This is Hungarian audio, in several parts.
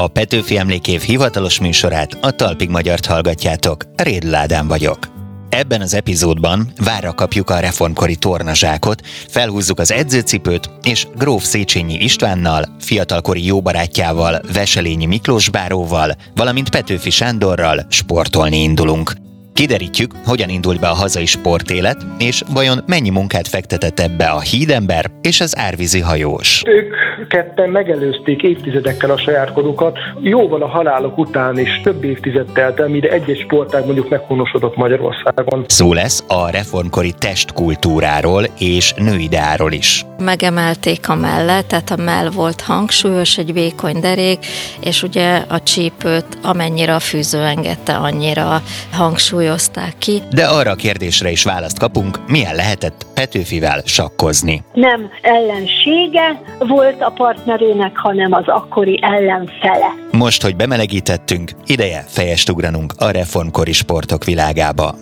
A Petőfi Emlékév hivatalos műsorát, a Talpig Magyart hallgatjátok. Rédl Ádám vagyok. Ebben az epizódban várra kapjuk a reformkori tornazsákot, felhúzzuk az edzőcipőt, és Gróf Széchenyi Istvánnal, fiatalkori jó barátjával, Veselényi Miklós Báróval, valamint Petőfi Sándorral sportolni indulunk. Kiderítjük, hogyan indult be a hazai sportélet, és vajon mennyi munkát fektetett ebbe a hídember és az árvízi hajós. Ők ketten megelőzték évtizedekkel a saját korukat, jóval a halálok után is több évtized telt el, mire egy-egy sportág mondjuk meghonosodott Magyarországon. Szó lesz a reformkori testkultúráról és nőideáról is. Megemelték a mellet, tehát a mell volt hangsúlyos, egy vékony derék, és ugye a csípőt amennyire a fűző engedte, annyira hangsúlyozták ki. De arra a kérdésre is választ kapunk, milyen lehetett Petőfivel sakkozni. Nem ellensége volt a partnerének, hanem az akkori ellenfele. Most, hogy bemelegítettünk, ideje fejest ugranunk a reformkori sportok világába.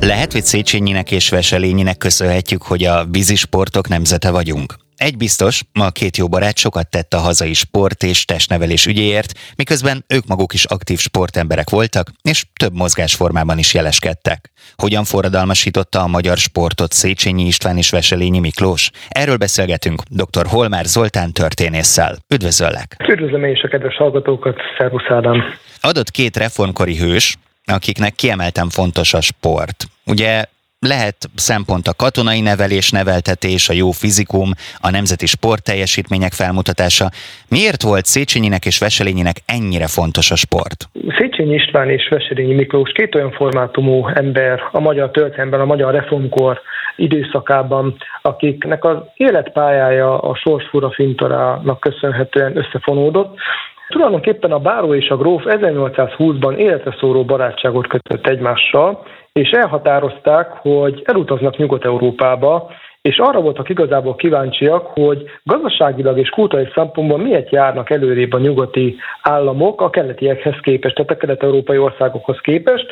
Lehet, hogy Széchenyinek és Veselényinek köszönhetjük, hogy a vízisportok nemzete vagyunk. Egy biztos, ma a két jó barát sokat tett a hazai sport és testnevelés ügyéért, miközben ők maguk is aktív sportemberek voltak, és több mozgásformában is jeleskedtek. Hogyan forradalmasította a magyar sportot Széchenyi István és Veselényi Miklós? Erről beszélgetünk dr. Holmár Zoltán történésszel. Üdvözöllek! Üdvözlöm én is a kedves hallgatókat, szervusz Ádám! Adott két reformkori hős, akiknek kiemelten fontos a sport. Ugye lehet szempont a katonai nevelés, neveltetés, a jó fizikum, a nemzeti sport teljesítmények felmutatása. Miért volt Széchenyinek és Veselényinek ennyire fontos a sport? Széchenyi István és Veselényi Miklós két olyan formátumú ember a magyar történelemben, a magyar reformkor időszakában, akiknek az életpályája a sorsfura fintorának köszönhetően összefonódott, Tulajdonképpen a báró és a gróf 1820-ban életre szóró barátságot kötött egymással, és elhatározták, hogy elutaznak Nyugat-Európába, és arra voltak igazából kíváncsiak, hogy gazdaságilag és kultúrai szempontból miért járnak előrébb a nyugati államok a keletiekhez képest, tehát a kelet-európai országokhoz képest,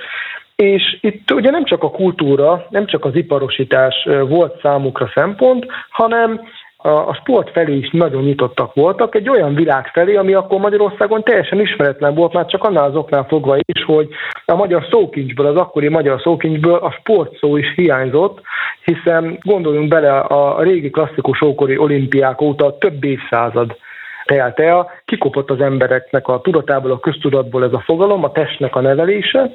és itt ugye nem csak a kultúra, nem csak az iparosítás volt számukra szempont, hanem a sport felé is nagyon nyitottak voltak, egy olyan világ felé, ami akkor Magyarországon teljesen ismeretlen volt, már csak annál az oknál fogva is, hogy a magyar szókincsből, az akkori magyar szókincsből a sport szó is hiányzott, hiszen gondoljunk bele a régi klasszikus ókori olimpiák óta több évszázad telt el, kikopott az embereknek a tudatából, a köztudatból ez a fogalom, a testnek a nevelése,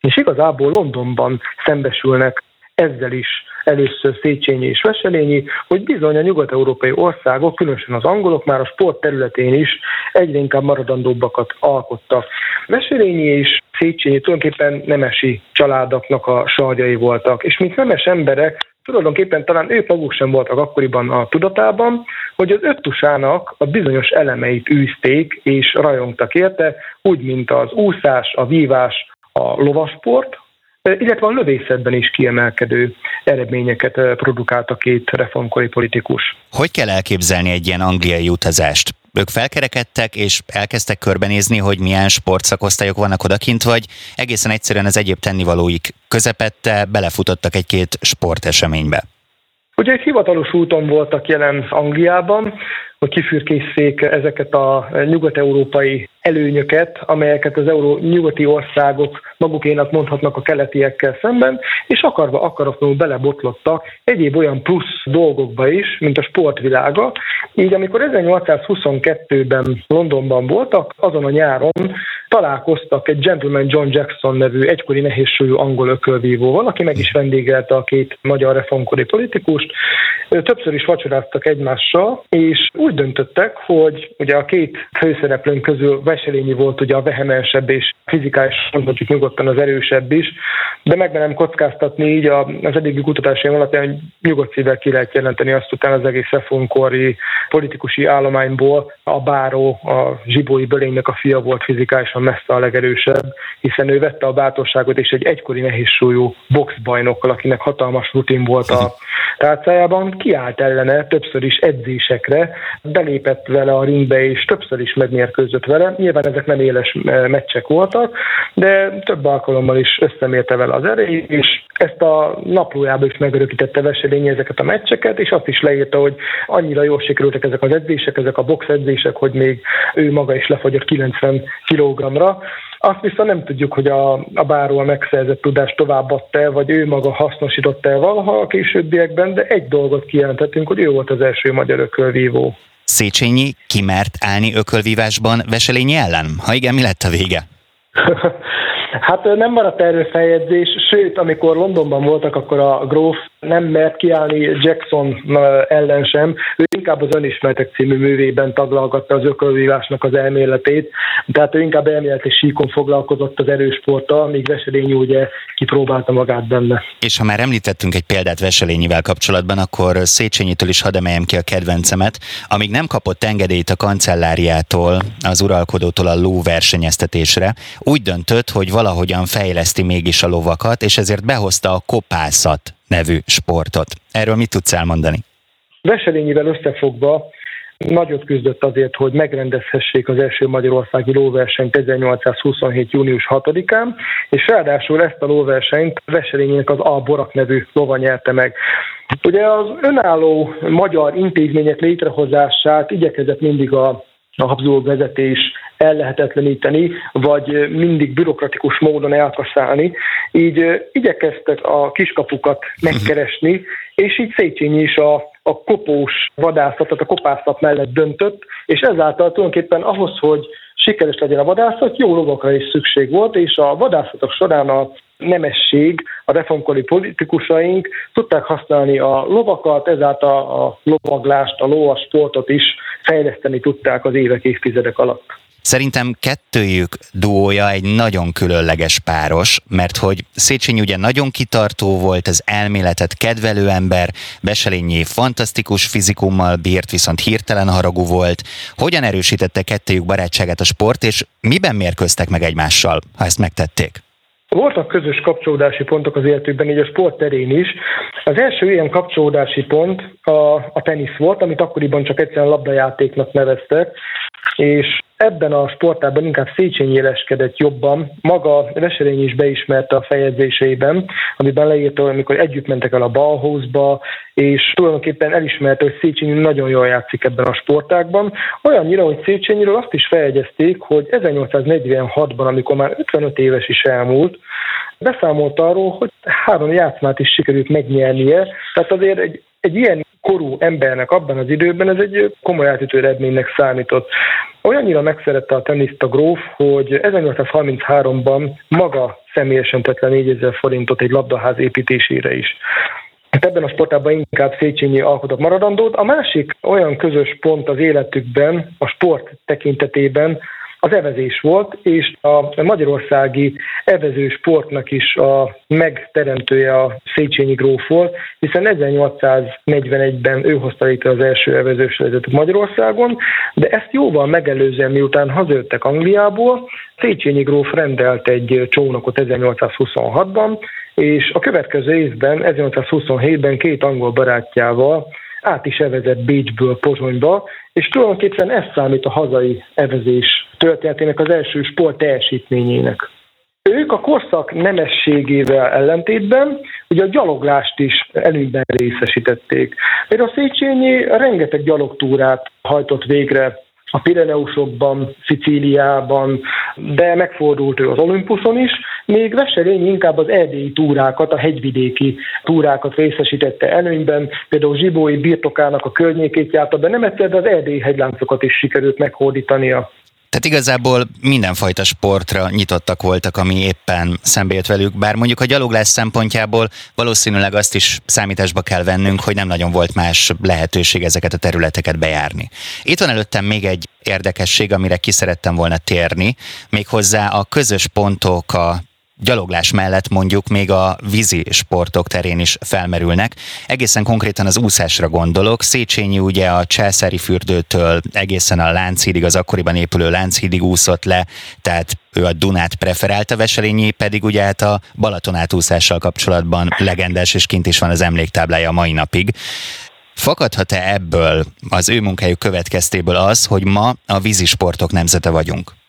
és igazából Londonban szembesülnek ezzel is először Széchenyi és Veselényi, hogy bizony a nyugat-európai országok, különösen az angolok már a sport területén is egyre inkább maradandóbbakat alkottak. Veselényi és Széchenyi tulajdonképpen nemesi családoknak a sarjai voltak, és mint nemes emberek tulajdonképpen talán ők maguk sem voltak akkoriban a tudatában, hogy az öttusának a bizonyos elemeit űzték és rajongtak érte, úgy, mint az úszás, a vívás, a lovasport, illetve a lövészetben is kiemelkedő eredményeket produkált a két reformkori politikus. Hogy kell elképzelni egy ilyen angliai utazást? Ők felkerekedtek és elkezdtek körbenézni, hogy milyen sportszakosztályok vannak odakint, vagy egészen egyszerűen az egyéb tennivalóik közepette belefutottak egy-két sporteseménybe? Ugye egy hivatalos úton voltak jelen Angliában, hogy kifürkészszék ezeket a nyugat-európai előnyöket, amelyeket az euró nyugati országok magukénak mondhatnak a keletiekkel szemben, és akarva akaratlanul belebotlottak egyéb olyan plusz dolgokba is, mint a sportvilága. Így amikor 1822-ben Londonban voltak, azon a nyáron találkoztak egy Gentleman John Jackson nevű egykori nehézsúlyú angol ökölvívóval, aki meg is vendégelte a két magyar reformkori politikust. Többször is vacsoráztak egymással, és úgy döntöttek, hogy ugye a két főszereplőnk közül Veselényi volt ugye a vehemensebb és fizikális mondhatjuk nyugodtan az erősebb is, de meg nem kockáztatni így az eddigi kutatásaim alapján, hogy nyugodt szívvel ki lehet jelenteni azt után az egész reformkori politikusi állományból a báró, a zsibói bölénynek a fia volt fizikálisan messze a legerősebb, hiszen ő vette a bátorságot és egy egykori nehézsúlyú boxbajnokkal, akinek hatalmas rutin volt a tárcájában, kiállt ellene többször is edzésekre, belépett vele a ringbe, és többször is megmérkőzött vele. Nyilván ezek nem éles meccsek voltak, de több alkalommal is összemérte vele az erejét, és ezt a naplójába is megörökítette Veselényi ezeket a meccseket, és azt is leírta, hogy annyira jól sikerültek ezek az edzések, ezek a box edzések, hogy még ő maga is lefagyott 90 kg-ra. Azt viszont nem tudjuk, hogy a, a báról megszerzett tudást továbbadta vagy ő maga hasznosította el valaha a későbbiekben, de egy dolgot kijelentettünk, hogy ő volt az első magyar ökölvívó. Széchenyi kimert állni ökölvívásban Veselényi ellen? Ha igen, mi lett a vége? Hát nem maradt erről feljegyzés, sőt, amikor Londonban voltak, akkor a Gróf nem mert kiállni Jackson ellen sem, ő inkább az Önismertek című művében taglalgatta az ökölvívásnak az elméletét, tehát ő inkább elméleti síkon foglalkozott az erősporttal, míg Veselényi ugye kipróbálta magát benne. És ha már említettünk egy példát Veselényivel kapcsolatban, akkor Széchenyitől is hadd emeljem ki a kedvencemet. Amíg nem kapott engedélyt a kancelláriától, az uralkodótól a ló versenyeztetésre, úgy döntött, hogy valahogyan fejleszti mégis a lovakat, és ezért behozta a kopászat nevű sportot. Erről mit tudsz elmondani? Veselényivel összefogva nagyot küzdött azért, hogy megrendezhessék az első magyarországi lóversenyt 1827. június 6-án, és ráadásul ezt a lóversenyt Veselényének az A. Borak nevű lova nyerte meg. Ugye az önálló magyar intézmények létrehozását igyekezett mindig a a Habsburg vezetés ellehetetleníteni, vagy mindig bürokratikus módon elkaszálni. Így igyekeztek a kiskapukat megkeresni, és így Széchenyi is a, a kopós vadászatot, a kopászat mellett döntött, és ezáltal tulajdonképpen ahhoz, hogy sikeres legyen a vadászat, jó lovakra is szükség volt, és a vadászatok során a nemesség, a reformkori politikusaink tudták használni a lovakat, ezáltal a lovaglást, a lóas sportot is fejleszteni tudták az évek, évtizedek alatt. Szerintem kettőjük duója egy nagyon különleges páros, mert hogy Széchenyi ugye nagyon kitartó volt, az elméletet kedvelő ember, Beselényi fantasztikus fizikummal bírt, viszont hirtelen haragú volt. Hogyan erősítette kettőjük barátságát a sport, és miben mérkőztek meg egymással, ha ezt megtették? Voltak közös kapcsolódási pontok az életükben, így a sport terén is. Az első ilyen kapcsolódási pont a, a tenisz volt, amit akkoriban csak egyszerűen labdajátéknak neveztek, és ebben a sportában inkább Széchenyi éleskedett jobban. Maga Veselény is beismerte a fejezéseiben, amiben leírta, amikor együtt mentek el a Bauhausba, és tulajdonképpen elismerte, hogy Széchenyi nagyon jól játszik ebben a sportágban. Olyannyira, hogy Széchenyiről azt is feljegyezték, hogy 1846-ban, amikor már 55 éves is elmúlt, beszámolt arról, hogy három játszmát is sikerült megnyernie, tehát azért egy, egy ilyen korú embernek abban az időben ez egy komoly átütő eredménynek számított. Olyannyira megszerette a teniszt a gróf, hogy 1833-ban maga személyesen tett le 4000 forintot egy labdaház építésére is. Hát ebben a sportában inkább Széchenyi alkotott maradandót. A másik olyan közös pont az életükben, a sport tekintetében, az evezés volt, és a magyarországi evező sportnak is a megteremtője a Széchenyi gróf volt, hiszen 1841-ben ő hozta létre az első evezős Magyarországon, de ezt jóval megelőzően, miután hazajöttek Angliából, Széchenyi gróf rendelt egy csónakot 1826-ban, és a következő évben, 1827-ben két angol barátjával át is evezett Bécsből Pozsonyba, és tulajdonképpen ez számít a hazai evezés történetének az első sport teljesítményének. Ők a korszak nemességével ellentétben ugye a gyaloglást is előnyben részesítették. Például a Széchenyi rengeteg gyalogtúrát hajtott végre a Pireneusokban, Szicíliában, de megfordult ő az Olympuson is, még Veselény inkább az erdélyi túrákat, a hegyvidéki túrákat részesítette előnyben, például Zsibói birtokának a környékét járta, de nem egyszer, de az erdélyi hegyláncokat is sikerült meghódítania. Tehát igazából mindenfajta sportra nyitottak voltak, ami éppen szembe jött velük, bár mondjuk a gyaloglás szempontjából valószínűleg azt is számításba kell vennünk, hogy nem nagyon volt más lehetőség ezeket a területeket bejárni. Itt van előttem még egy érdekesség, amire ki szerettem volna térni, méghozzá a közös pontok a gyaloglás mellett mondjuk még a vízi sportok terén is felmerülnek. Egészen konkrétan az úszásra gondolok. Széchenyi ugye a Császári fürdőtől egészen a Lánchídig, az akkoriban épülő Lánchídig úszott le, tehát ő a Dunát preferálta, Veselényi pedig ugye hát a Balaton átúszással kapcsolatban legendás, és kint is van az emléktáblája a mai napig. Fakadhat-e ebből az ő munkájuk következtéből az, hogy ma a vízisportok nemzete vagyunk?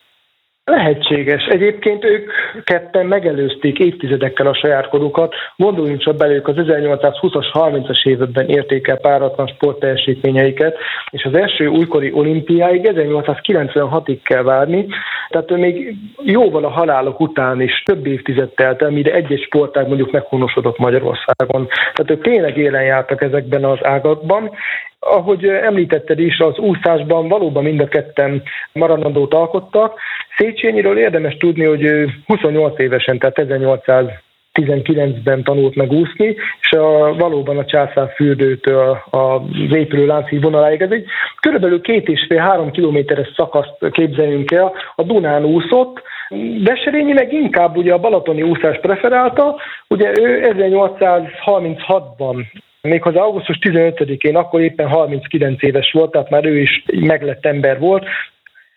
Lehetséges. Egyébként ők ketten megelőzték évtizedekkel a saját korukat. Gondoljunk csak belőlük az 1820-as, 30-as években érték el páratlan sportteljesítményeiket, és az első újkori olimpiáig 1896-ig kell várni, tehát még jóval a halálok után is több évtized telt el, mire egy-egy sportág mondjuk meghonosodott Magyarországon. Tehát ők tényleg élen jártak ezekben az ágakban, ahogy említetted is, az úszásban valóban mind a ketten maradandót alkottak. Széchenyiről érdemes tudni, hogy ő 28 évesen, tehát 1800 19-ben tanult meg úszni, és a, valóban a császár fürdőtől az épülő láncig vonaláig. Ez egy körülbelül két és fél, három kilométeres szakaszt képzeljünk el. A Dunán úszott, Veserényi meg inkább ugye a balatoni úszás preferálta, ugye ő 1836-ban Méghozzá augusztus 15-én, akkor éppen 39 éves volt, tehát már ő is meglett ember volt,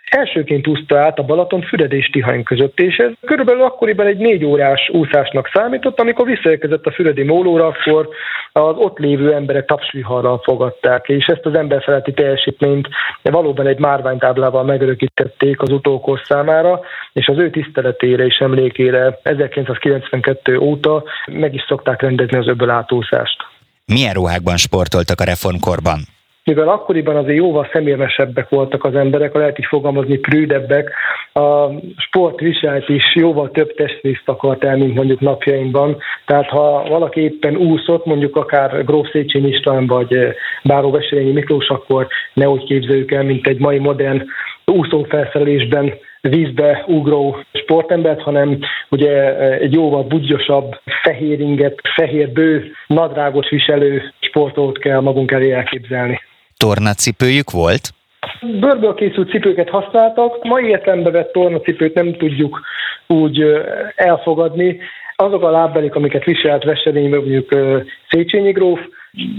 Elsőként úszta át a Balaton Füred és Tihany között, és ez körülbelül akkoriban egy négy órás úszásnak számított, amikor visszaérkezett a Füredi mólóra, akkor az ott lévő emberek tapsviharral fogadták, és ezt az emberfeletti teljesítményt valóban egy márványtáblával megörökítették az utókor számára, és az ő tiszteletére és emlékére 1992 óta meg is szokták rendezni az öbből átúszást. Milyen ruhákban sportoltak a reformkorban? mivel akkoriban azért jóval szemérmesebbek voltak az emberek, ha lehet is fogalmazni, prűdebbek, a sport viselt is jóval több testrészt akart el, mint mondjuk napjainkban. Tehát ha valaki éppen úszott, mondjuk akár Gróf Széchenyi István vagy Báró Veselényi Miklós, akkor ne úgy képzeljük el, mint egy mai modern úszófelszerelésben vízbe ugró sportembert, hanem ugye egy jóval budjosabb, fehér inget, fehér bő, nadrágot viselő sportot kell magunk elé elképzelni tornacipőjük volt? Bőrből készült cipőket használtak, mai értelembe vett tornacipőt nem tudjuk úgy elfogadni. Azok a lábbelik, amiket viselt Veselény, mondjuk Széchenyi gróf,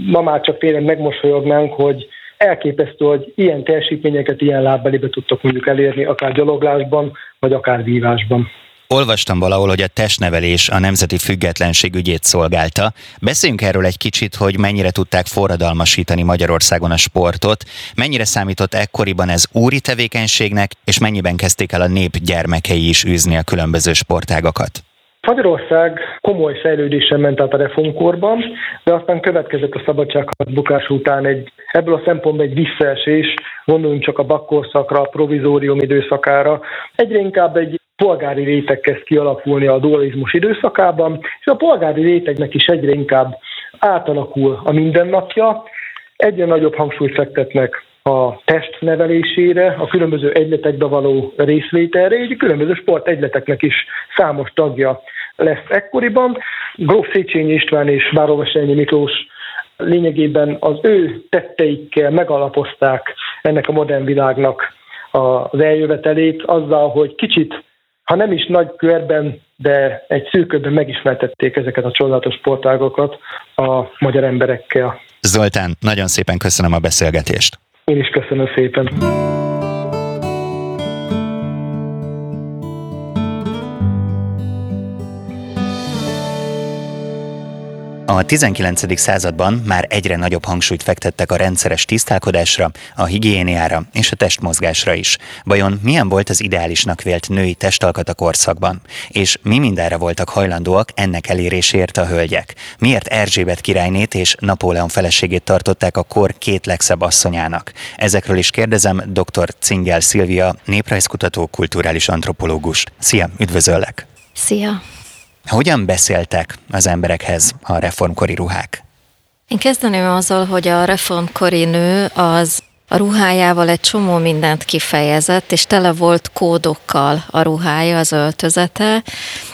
ma már csak tényleg megmosolyognánk, hogy elképesztő, hogy ilyen teljesítményeket ilyen lábbelibe tudtak mondjuk elérni, akár gyaloglásban, vagy akár vívásban. Olvastam valahol, hogy a testnevelés a nemzeti függetlenség ügyét szolgálta. Beszéljünk erről egy kicsit, hogy mennyire tudták forradalmasítani Magyarországon a sportot, mennyire számított ekkoriban ez úri tevékenységnek, és mennyiben kezdték el a nép gyermekei is űzni a különböző sportágakat. Magyarország komoly fejlődésen ment át a reformkorban, de aztán következett a szabadságharc bukás után egy, ebből a szempontból egy visszaesés, gondoljunk csak a bakkorszakra, a provizórium időszakára, egyre inkább egy polgári réteg kezd kialakulni a dualizmus időszakában, és a polgári rétegnek is egyre inkább átalakul a mindennapja, egyre nagyobb hangsúlyt fektetnek a test nevelésére, a különböző egyletekbe való részvételre, így a különböző sportegyleteknek is számos tagja lesz ekkoriban. Gróf Széchenyi István és Bárovesenyi Miklós lényegében az ő tetteikkel megalapozták ennek a modern világnak az eljövetelét azzal, hogy kicsit ha nem is nagy körben, de egy szűkörben megismertették ezeket a csodálatos sportágokat a magyar emberekkel. Zoltán, nagyon szépen köszönöm a beszélgetést. Én is köszönöm szépen. A 19. században már egyre nagyobb hangsúlyt fektettek a rendszeres tisztálkodásra, a higiéniára és a testmozgásra is. Vajon milyen volt az ideálisnak vélt női testalkat a korszakban? És mi mindenre voltak hajlandóak ennek eléréséért a hölgyek? Miért Erzsébet királynét és Napóleon feleségét tartották a kor két legszebb asszonyának? Ezekről is kérdezem dr. Cingel Szilvia, néprajzkutató, kulturális antropológus. Szia, üdvözöllek! Szia! Hogyan beszéltek az emberekhez a reformkori ruhák? Én kezdeném azzal, hogy a reformkori nő az a ruhájával egy csomó mindent kifejezett, és tele volt kódokkal a ruhája, az öltözete,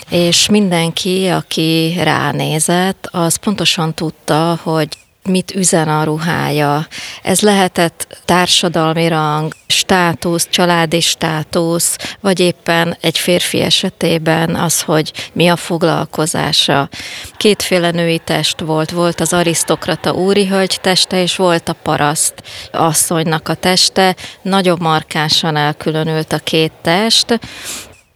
és mindenki, aki ránézett, az pontosan tudta, hogy mit üzen a ruhája. Ez lehetett társadalmi rang, státusz, családi státusz, vagy éppen egy férfi esetében az, hogy mi a foglalkozása. Kétféle női test volt. Volt az arisztokrata úrihölgy teste, és volt a paraszt asszonynak a teste. Nagyon markánsan elkülönült a két test,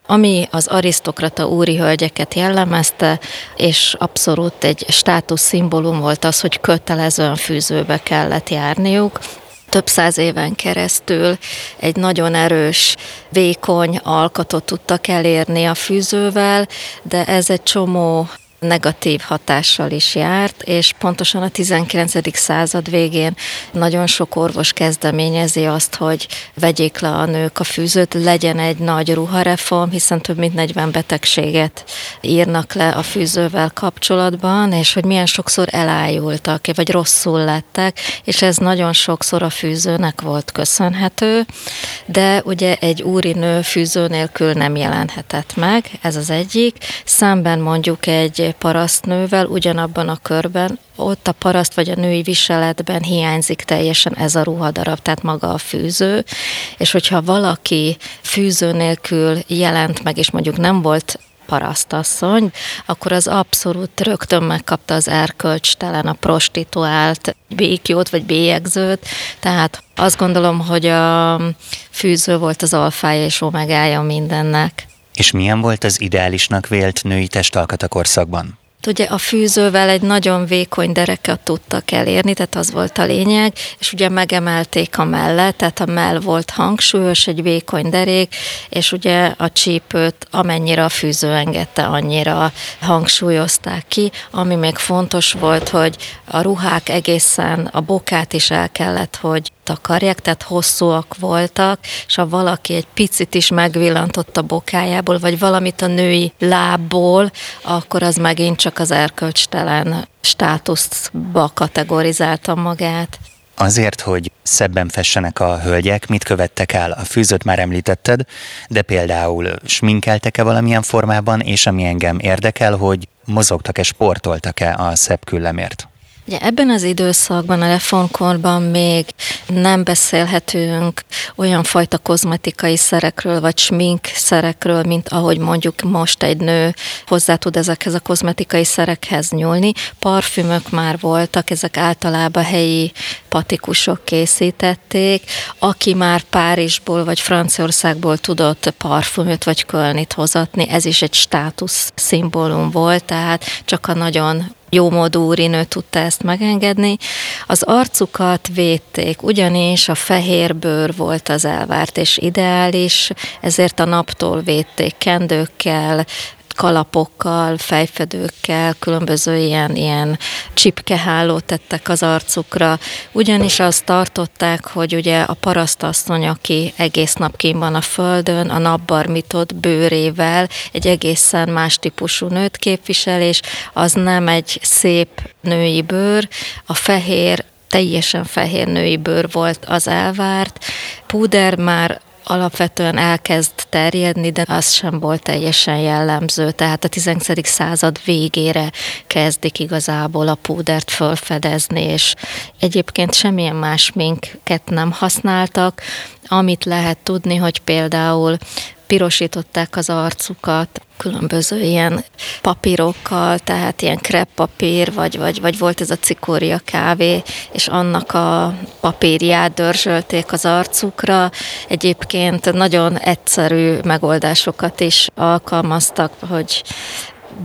ami az arisztokrata úri hölgyeket jellemezte, és abszolút egy státusz szimbólum volt az, hogy kötelezően fűzőbe kellett járniuk, több száz éven keresztül egy nagyon erős, vékony alkatot tudtak elérni a fűzővel, de ez egy csomó negatív hatással is járt, és pontosan a 19. század végén nagyon sok orvos kezdeményezi azt, hogy vegyék le a nők a fűzőt, legyen egy nagy ruhareform, hiszen több mint 40 betegséget írnak le a fűzővel kapcsolatban, és hogy milyen sokszor elájultak, vagy rosszul lettek, és ez nagyon sokszor a fűzőnek volt köszönhető, de ugye egy úri nő fűző nélkül nem jelenhetett meg, ez az egyik, szemben mondjuk egy parasztnővel ugyanabban a körben, ott a paraszt vagy a női viseletben hiányzik teljesen ez a ruhadarab, tehát maga a fűző, és hogyha valaki fűző nélkül jelent meg, és mondjuk nem volt parasztasszony, akkor az abszolút rögtön megkapta az erkölcstelen, a prostituált békjót vagy bélyegzőt, tehát azt gondolom, hogy a fűző volt az alfája és omegája mindennek. És milyen volt az ideálisnak vélt női testalkat a korszakban? Ugye a fűzővel egy nagyon vékony dereket tudtak elérni, tehát az volt a lényeg, és ugye megemelték a mellett, tehát a mell volt hangsúlyos, egy vékony derék, és ugye a csípőt amennyire a fűző engedte, annyira hangsúlyozták ki, ami még fontos volt, hogy a ruhák egészen a bokát is el kellett, hogy takarják, tehát hosszúak voltak, és ha valaki egy picit is megvillantott a bokájából, vagy valamit a női lábból, akkor az megint csak az erkölcstelen státuszba kategorizálta magát. Azért, hogy szebben fessenek a hölgyek, mit követtek el? A fűzőt már említetted, de például sminkeltek-e valamilyen formában, és ami engem érdekel, hogy mozogtak-e, sportoltak-e a szebb küllemért? Ugye ebben az időszakban, a reformkorban még nem beszélhetünk olyan fajta kozmetikai szerekről, vagy smink szerekről, mint ahogy mondjuk most egy nő hozzá tud ezekhez a kozmetikai szerekhez nyúlni. Parfümök már voltak, ezek általában helyi patikusok készítették, aki már Párizsból vagy Franciaországból tudott parfümöt vagy kölnit hozatni, ez is egy státusz szimbólum volt, tehát csak a nagyon jómódú úrinő tudta ezt megengedni. Az arcukat védték, ugyanis a fehér bőr volt az elvárt és ideális, ezért a naptól védték kendőkkel, kalapokkal, fejfedőkkel, különböző ilyen, ilyen csipkehálót tettek az arcukra, ugyanis azt tartották, hogy ugye a parasztasszony, aki egész nap kín van a földön, a napbarmitot bőrével egy egészen más típusú nőt képvisel, és az nem egy szép női bőr, a fehér teljesen fehér női bőr volt az elvárt. Púder már alapvetően elkezd terjedni, de az sem volt teljesen jellemző. Tehát a 19. század végére kezdik igazából a púdert fölfedezni, és egyébként semmilyen más minket nem használtak. Amit lehet tudni, hogy például pirosították az arcukat, különböző ilyen papírokkal, tehát ilyen kreppapír, vagy, vagy, vagy volt ez a cikória kávé, és annak a papírját dörzsölték az arcukra. Egyébként nagyon egyszerű megoldásokat is alkalmaztak, hogy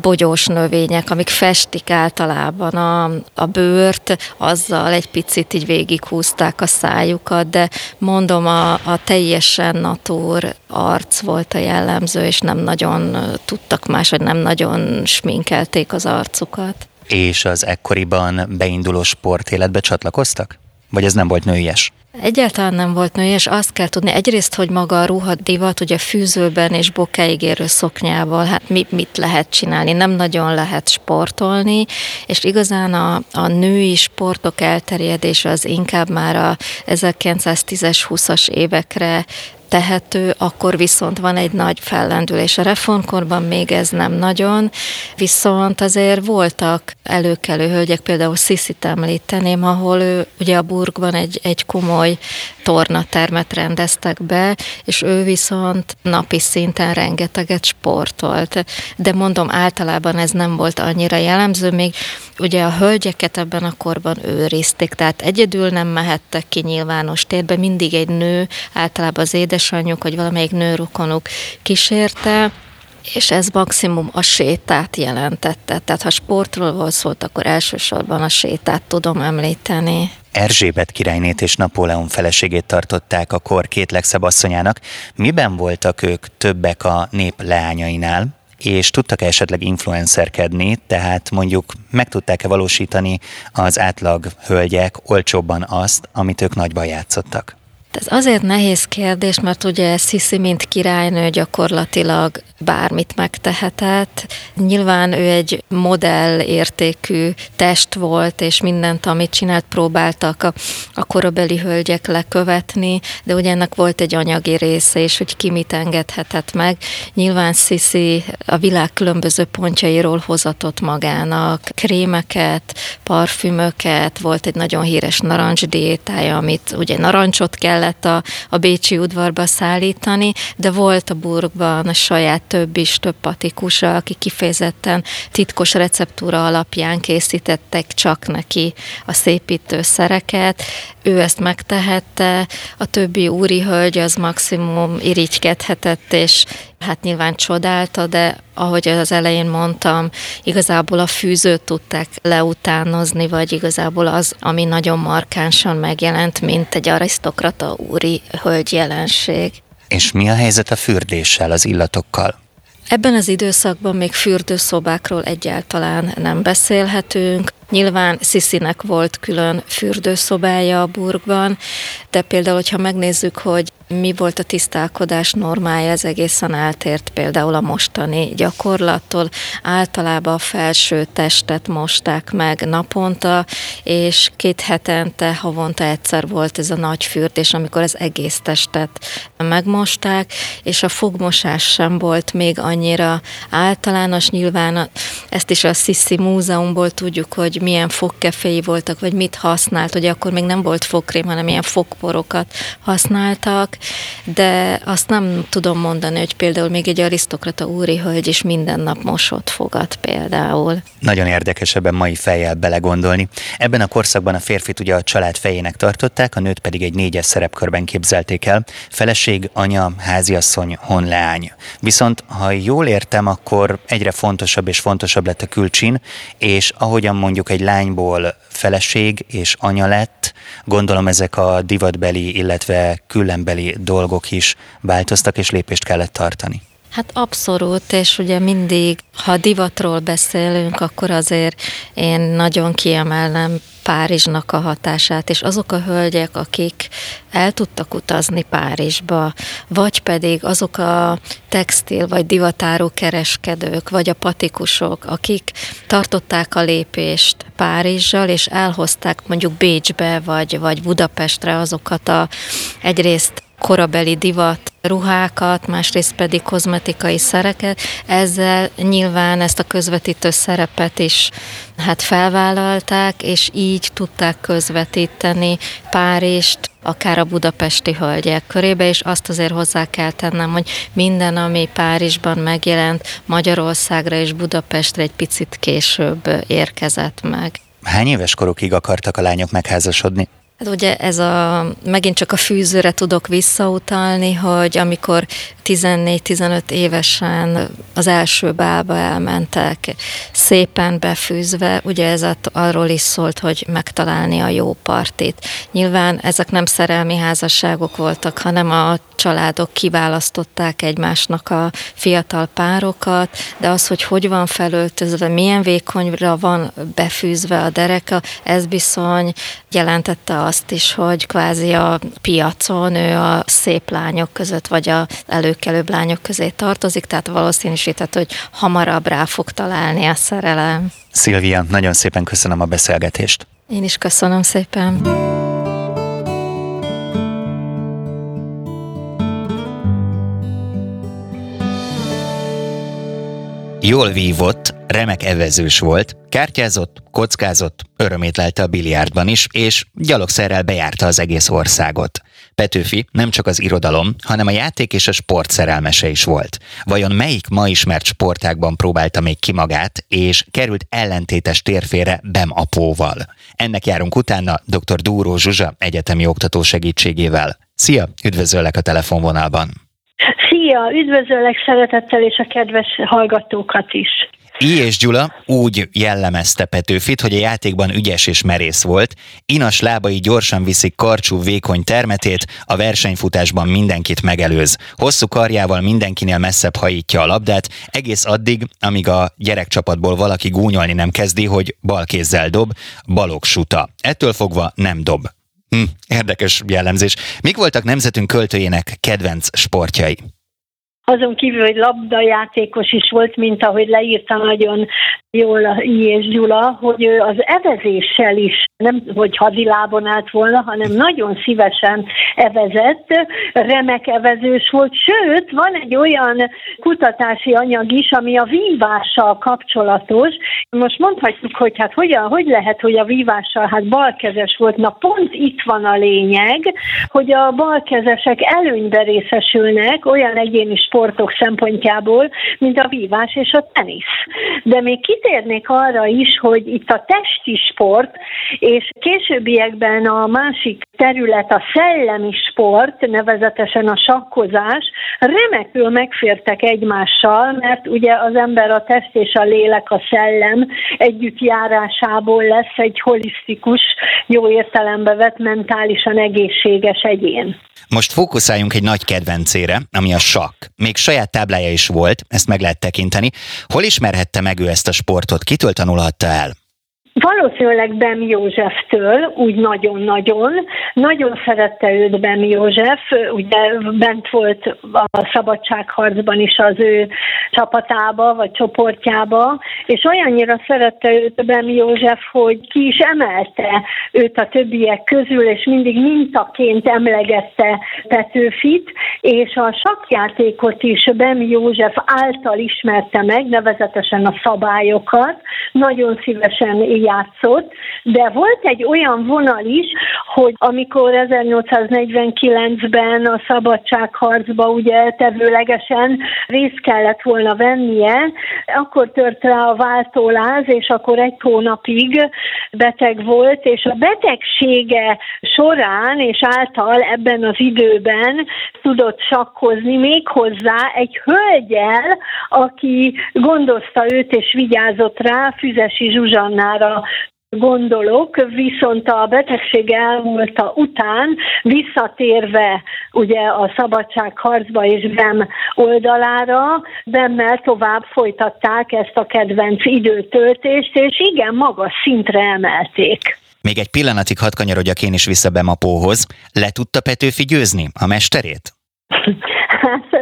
bogyós növények, amik festik általában a, a bőrt, azzal egy picit így végighúzták a szájukat, de mondom, a, a teljesen natúr arc volt a jellemző, és nem nagyon tudtak más, vagy nem nagyon sminkelték az arcukat. És az ekkoriban beinduló sportéletbe csatlakoztak? Vagy ez nem volt nőies? Egyáltalán nem volt nő, és azt kell tudni, egyrészt, hogy maga a ruha divat, ugye fűzőben és bokáig érő szoknyával, hát mit, mit lehet csinálni, nem nagyon lehet sportolni, és igazán a, a női sportok elterjedése az inkább már a 1910-es, 20-as évekre tehető, akkor viszont van egy nagy fellendülés. A reformkorban még ez nem nagyon, viszont azért voltak előkelő hölgyek, például Sziszit említeném, ahol ő ugye a burgban egy, egy komoly tornatermet rendeztek be, és ő viszont napi szinten rengeteget sportolt. De mondom, általában ez nem volt annyira jellemző, még ugye a hölgyeket ebben a korban őrizték, tehát egyedül nem mehettek ki nyilvános térbe, mindig egy nő, általában az édesanyjuk, vagy valamelyik nőrukonuk kísérte, és ez maximum a sétát jelentette. Tehát ha sportról volt szólt, akkor elsősorban a sétát tudom említeni. Erzsébet királynét és Napóleon feleségét tartották a kor két legszebb asszonyának. Miben voltak ők többek a nép leányainál? és tudtak-e esetleg influencerkedni, tehát mondjuk meg tudták-e valósítani az átlag hölgyek olcsóbban azt, amit ők nagyban játszottak? Ez azért nehéz kérdés, mert ugye Sisi, mint királynő gyakorlatilag bármit megtehetett. Nyilván ő egy modell értékű test volt, és mindent, amit csinált, próbáltak a, a korabeli hölgyek lekövetni, de ugye ennek volt egy anyagi része, és hogy ki mit engedhetett meg. Nyilván Sisi a világ különböző pontjairól hozatott magának krémeket, parfümöket, volt egy nagyon híres narancsdiétája, amit ugye narancsot kellett a, a Bécsi udvarba szállítani, de volt a burgban a saját több is, több patikusa, aki kifejezetten titkos receptúra alapján készítettek csak neki a szépítő szereket. Ő ezt megtehette, a többi úri hölgy az maximum irigykedhetett, és hát nyilván csodálta, de ahogy az elején mondtam, igazából a fűzőt tudták leutánozni, vagy igazából az, ami nagyon markánsan megjelent, mint egy arisztokrata úri hölgy jelenség. És mi a helyzet a fürdéssel, az illatokkal? Ebben az időszakban még fürdőszobákról egyáltalán nem beszélhetünk. Nyilván Sziszinek volt külön fürdőszobája a burgban, de például, hogyha megnézzük, hogy mi volt a tisztálkodás normája, ez egészen eltért például a mostani gyakorlattól. Általában a felső testet mosták meg naponta, és két hetente, havonta egyszer volt ez a nagy fürdés, amikor az egész testet megmosták, és a fogmosás sem volt még annyira általános. Nyilván ezt is a Sissi Múzeumból tudjuk, hogy milyen fogkeféi voltak, vagy mit használt. Ugye akkor még nem volt fogkrém, hanem ilyen fogporokat használtak, de azt nem tudom mondani, hogy például még egy arisztokrata úri hölgy is minden nap mosott fogat például. Nagyon érdekes ebben mai fejjel belegondolni. Ebben a korszakban a férfit ugye a család fejének tartották, a nőt pedig egy négyes szerepkörben képzelték el. Feleség, anya, háziasszony, honleány. Viszont, ha jól értem, akkor egyre fontosabb és fontosabb lett a külcsin, és ahogyan mondjuk egy lányból feleség és anya lett, gondolom ezek a divatbeli, illetve dolgok is változtak, és lépést kellett tartani. Hát abszolút, és ugye mindig, ha divatról beszélünk, akkor azért én nagyon kiemelnem Párizsnak a hatását, és azok a hölgyek, akik el tudtak utazni Párizsba, vagy pedig azok a textil vagy divatáró kereskedők, vagy a patikusok, akik tartották a lépést Párizsal, és elhozták mondjuk Bécsbe, vagy, vagy Budapestre azokat a egyrészt korabeli divat ruhákat, másrészt pedig kozmetikai szereket. Ezzel nyilván ezt a közvetítő szerepet is hát felvállalták, és így tudták közvetíteni Párizst, akár a budapesti hölgyek körébe, és azt azért hozzá kell tennem, hogy minden, ami Párizsban megjelent, Magyarországra és Budapestre egy picit később érkezett meg. Hány éves korukig akartak a lányok megházasodni? Hát ugye ez a, megint csak a fűzőre tudok visszautalni, hogy amikor 14-15 évesen az első bálba elmentek, szépen befűzve, ugye ez arról is szólt, hogy megtalálni a jó partit. Nyilván ezek nem szerelmi házasságok voltak, hanem a családok kiválasztották egymásnak a fiatal párokat, de az, hogy hogy van felöltözve, milyen vékonyra van befűzve a dereka, ez bizony jelentette azt is, hogy kvázi a piacon ő a szép lányok között, vagy a előkelőbb lányok közé tartozik, tehát valószínűsített, hogy hamarabb rá fog találni a szerelem. Szilvia, nagyon szépen köszönöm a beszélgetést. Én is köszönöm szépen. Jól vívott, remek evezős volt, kártyázott, kockázott, örömét lelte a biliárdban is, és gyalogszerrel bejárta az egész országot. Petőfi nem csak az irodalom, hanem a játék és a sport szerelmese is volt. Vajon melyik ma ismert sportágban próbálta még ki magát, és került ellentétes térfére Bem apóval? Ennek járunk utána dr. Dúró Zsuzsa egyetemi oktató segítségével. Szia, üdvözöllek a telefonvonalban! Szia, üdvözöllek szeretettel és a kedves hallgatókat is. I. és Gyula úgy jellemezte Petőfit, hogy a játékban ügyes és merész volt, inas lábai gyorsan viszik karcsú, vékony termetét, a versenyfutásban mindenkit megelőz. Hosszú karjával mindenkinél messzebb hajítja a labdát, egész addig, amíg a gyerekcsapatból valaki gúnyolni nem kezdi, hogy bal kézzel dob, balogsuta. Ettől fogva nem dob. Hm, érdekes jellemzés. Mik voltak nemzetünk költőjének kedvenc sportjai? Azon kívül, hogy labdajátékos is volt, mint ahogy leírta nagyon jól I. és Gyula, hogy ő az evezéssel is, nem hogy hadilábon állt volna, hanem nagyon szívesen evezett, remek evezős volt, sőt, van egy olyan kutatási anyag is, ami a vívással kapcsolatos. Most mondhatjuk, hogy hát hogyan, hogy lehet, hogy a vívással, hát balkezes volt, na pont itt van a lényeg, hogy a balkezesek előnybe részesülnek olyan egyéni sportok szempontjából, mint a vívás és a tenisz. De még kitérnék arra is, hogy itt a testi sport, és későbbiekben a másik terület a szellemi sport, nevezetesen a sakkozás, remekül megfértek egymással, mert ugye az ember a test és a lélek, a szellem együttjárásából lesz egy holisztikus, jó értelembe vett mentálisan egészséges egyén. Most fókuszáljunk egy nagy kedvencére, ami a sakk. Még saját táblája is volt, ezt meg lehet tekinteni. Hol ismerhette meg ő ezt a sportot? Kitől tanulhatta el? Valószínűleg Bem Józseftől, úgy nagyon-nagyon. Nagyon szerette őt Bem József, ugye bent volt a szabadságharcban is az ő csapatába, vagy csoportjába, és olyannyira szerette őt Bem József, hogy ki is emelte őt a többiek közül, és mindig mintaként emlegette Petőfit, és a sakjátékot is Bem József által ismerte meg, nevezetesen a szabályokat, nagyon szívesen játszott, de volt egy olyan vonal is, hogy amikor 1849-ben a szabadságharcba ugye tevőlegesen részt kellett volna vennie, akkor tört rá a váltóláz, és akkor egy hónapig beteg volt, és a betegsége során és által ebben az időben tudott sakkozni még hozzá egy hölgyel, aki gondozta őt és vigyázott rá, Füzesi Zsuzsannára gondolok, viszont a betegség elmúlta után visszatérve ugye a szabadságharcba és BEM oldalára, Bemmel tovább folytatták ezt a kedvenc időtöltést, és igen, magas szintre emelték. Még egy pillanatig hadd kanyarodjak én is vissza Bemapóhoz. Le tudta Petőfi győzni a mesterét? Hát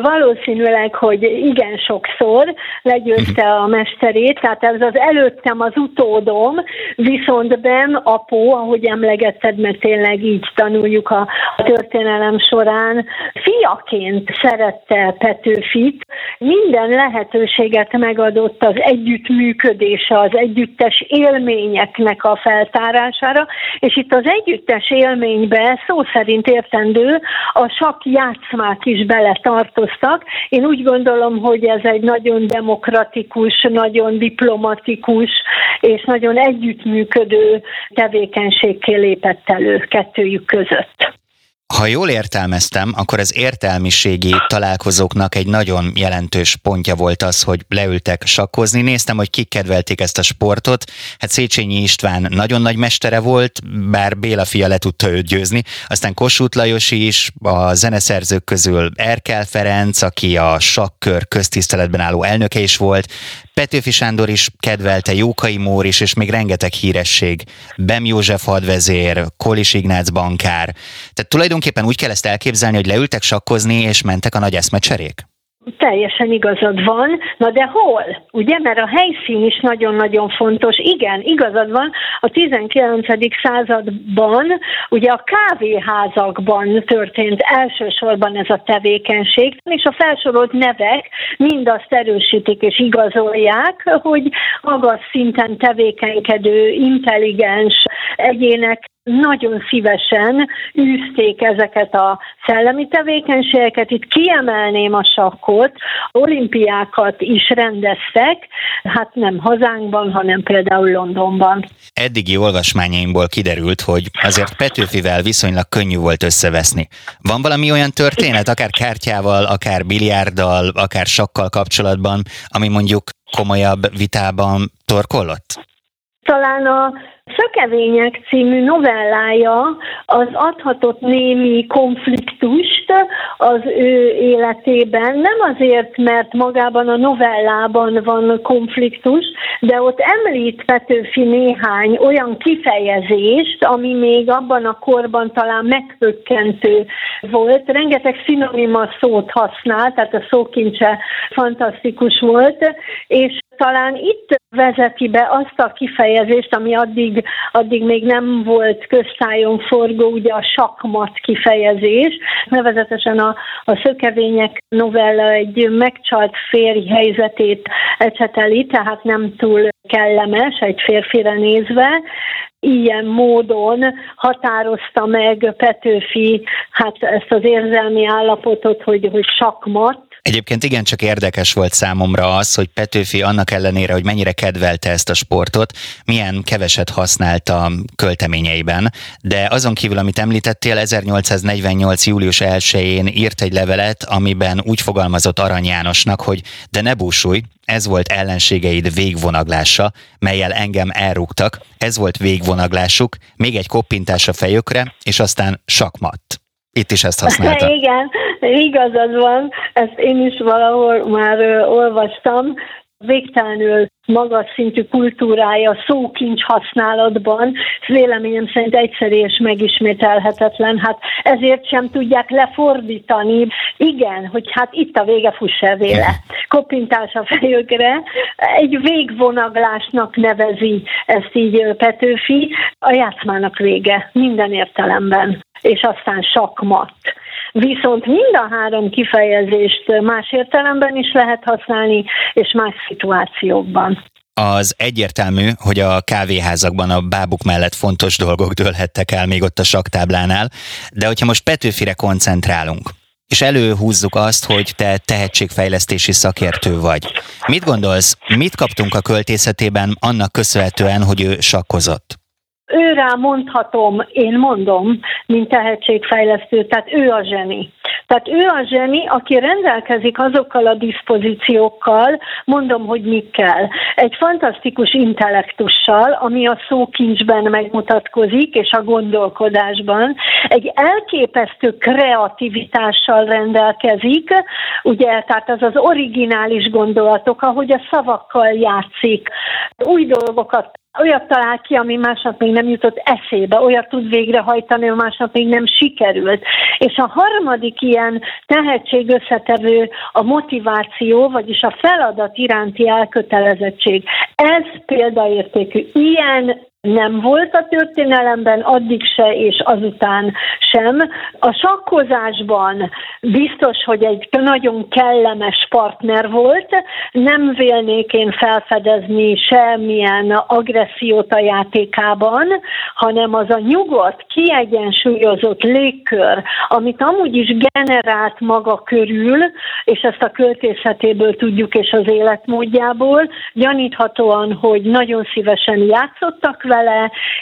Valószínűleg, hogy igen sokszor legyőzte a mesterét, tehát ez az előttem az utódom, viszont Ben apó, ahogy emlegetted, mert tényleg így tanuljuk a, a történelem során, fiaként szerette Petőfit, minden lehetőséget megadott az együttműködése, az együttes élményeknek a feltárására, és itt az együttes élménybe szó szerint értendő a sakk játszmák is bele tartoztak. Én úgy gondolom, hogy ez egy nagyon demokratikus, nagyon diplomatikus és nagyon együttműködő tevékenységké lépett elő kettőjük között. Ha jól értelmeztem, akkor az értelmiségi találkozóknak egy nagyon jelentős pontja volt az, hogy leültek sakkozni. Néztem, hogy kik kedvelték ezt a sportot. Hát Széchenyi István nagyon nagy mestere volt, bár Béla fia le tudta őt győzni. Aztán Kossuth Lajos is, a zeneszerzők közül Erkel Ferenc, aki a sakkör köztiszteletben álló elnöke is volt. Petőfi Sándor is kedvelte, Jókai Mór is, és még rengeteg híresség. Bem József hadvezér, Kolis Ignác bankár. Tehát tulajdonképpen úgy kell ezt elképzelni, hogy leültek sakkozni, és mentek a nagy eszmecserék? Teljesen igazad van, na de hol? Ugye, mert a helyszín is nagyon-nagyon fontos. Igen, igazad van, a 19. században ugye a kávéházakban történt elsősorban ez a tevékenység, és a felsorolt nevek mind azt erősítik és igazolják, hogy magas szinten tevékenykedő, intelligens egyének nagyon szívesen űzték ezeket a szellemi tevékenységeket. Itt kiemelném a sakkot, olimpiákat is rendeztek, hát nem hazánkban, hanem például Londonban. Eddigi olvasmányaimból kiderült, hogy azért Petőfivel viszonylag könnyű volt összeveszni. Van valami olyan történet, akár kártyával, akár biliárddal, akár sakkal kapcsolatban, ami mondjuk komolyabb vitában torkollott? Talán a Szökevények című novellája az adhatott némi konfliktust az ő életében, nem azért, mert magában a novellában van konfliktus, de ott említ Petőfi néhány olyan kifejezést, ami még abban a korban talán megpökkentő volt. Rengeteg szinonima szót használ, tehát a szókincse fantasztikus volt, és talán itt vezeti be azt a kifejezést, ami addig, addig még nem volt köztájon forgó, ugye a sakmat kifejezés. Nevezetesen a, a szökevények novella egy megcsalt férj helyzetét ecseteli, tehát nem túl kellemes egy férfire nézve, ilyen módon határozta meg Petőfi hát ezt az érzelmi állapotot, hogy, hogy sakmat, Egyébként igen, csak érdekes volt számomra az, hogy Petőfi annak ellenére, hogy mennyire kedvelte ezt a sportot, milyen keveset használta költeményeiben, de azon kívül, amit említettél, 1848. július 1-én írt egy levelet, amiben úgy fogalmazott Arany Jánosnak, hogy de ne búsulj, ez volt ellenségeid végvonaglása, melyel engem elrúgtak, ez volt végvonaglásuk, még egy koppintás a fejükre, és aztán sakmat. Itt is ezt használta. Igen, igazad van, ezt én is valahol már ö, olvastam, végtelenül magas szintű kultúrája szókincs használatban, véleményem szerint egyszerű és megismételhetetlen, hát ezért sem tudják lefordítani. Igen, hogy hát itt a vége, fuss el véle. Kopintás a fejükre. Egy végvonaglásnak nevezi ezt így Petőfi. A játszmának vége, minden értelemben. És aztán sakmat. Viszont mind a három kifejezést más értelemben is lehet használni, és más szituációkban. Az egyértelmű, hogy a kávéházakban a bábuk mellett fontos dolgok dőlhettek el még ott a saktáblánál, de hogyha most Petőfire koncentrálunk, és előhúzzuk azt, hogy te tehetségfejlesztési szakértő vagy. Mit gondolsz, mit kaptunk a költészetében annak köszönhetően, hogy ő sakkozott? Őrá mondhatom, én mondom, mint tehetségfejlesztő, tehát ő a zseni. Tehát ő a zseni, aki rendelkezik azokkal a diszpozíciókkal, mondom, hogy mi. Egy fantasztikus intellektussal, ami a szókincsben megmutatkozik, és a gondolkodásban. Egy elképesztő kreativitással rendelkezik, ugye, tehát az az originális gondolatok, ahogy a szavakkal játszik, új dolgokat olyat talál ki, ami másnap még nem jutott eszébe, olyat tud végrehajtani, ami másnap még nem sikerült. És a harmadik ilyen tehetség összetevő a motiváció, vagyis a feladat iránti elkötelezettség. Ez példaértékű. Ilyen nem volt a történelemben, addig se és azután sem. A sakkozásban biztos, hogy egy nagyon kellemes partner volt, nem vélnék én felfedezni semmilyen agressziót a játékában, hanem az a nyugodt, kiegyensúlyozott légkör, amit amúgy is generált maga körül, és ezt a költészetéből tudjuk, és az életmódjából, gyaníthatóan, hogy nagyon szívesen játszottak vele,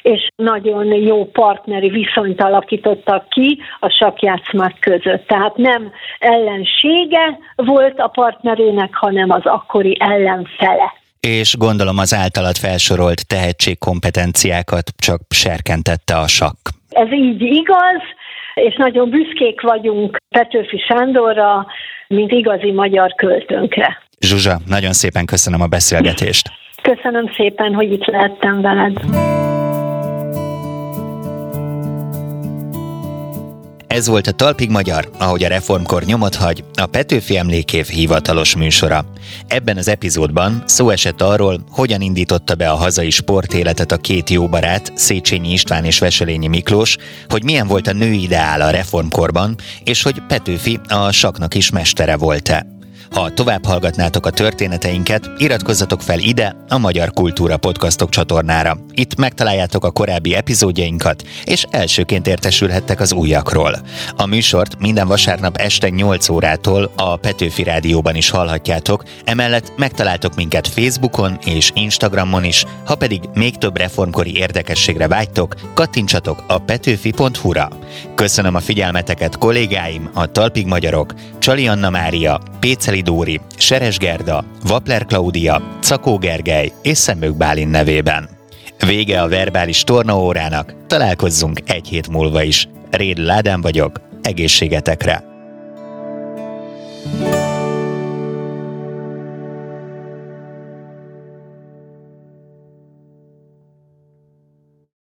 és nagyon jó partneri viszonyt alakítottak ki a sakjátszmák között. Tehát nem ellensége volt a partnerének, hanem az akkori ellenfele és gondolom az általad felsorolt tehetségkompetenciákat csak serkentette a sakk. Ez így igaz, és nagyon büszkék vagyunk Petőfi Sándorra, mint igazi magyar költőnkre. Zsuzsa, nagyon szépen köszönöm a beszélgetést. Köszönöm szépen, hogy itt lehettem veled. Ez volt a Talpig Magyar, ahogy a reformkor nyomot hagy, a Petőfi Emlékév hivatalos műsora. Ebben az epizódban szó esett arról, hogyan indította be a hazai sportéletet a két jó barát, Széchenyi István és Veselényi Miklós, hogy milyen volt a nő ideál a reformkorban, és hogy Petőfi a saknak is mestere volt-e. Ha tovább hallgatnátok a történeteinket, iratkozzatok fel ide, a Magyar Kultúra Podcastok csatornára. Itt megtaláljátok a korábbi epizódjainkat, és elsőként értesülhettek az újakról. A műsort minden vasárnap este 8 órától a Petőfi Rádióban is hallhatjátok, emellett megtaláltok minket Facebookon és Instagramon is, ha pedig még több reformkori érdekességre vágytok, kattintsatok a petőfi.hu-ra. Köszönöm a figyelmeteket kollégáim, a Talpig Magyarok, Csali Anna Mária, Péceli Dóri, Seres Gerda, Vapler Klaudia, Cakó Gergely és Szemők Bálin nevében. Vége a verbális tornaórának, találkozzunk egy hét múlva is. Réd Ládán vagyok, egészségetekre! thank you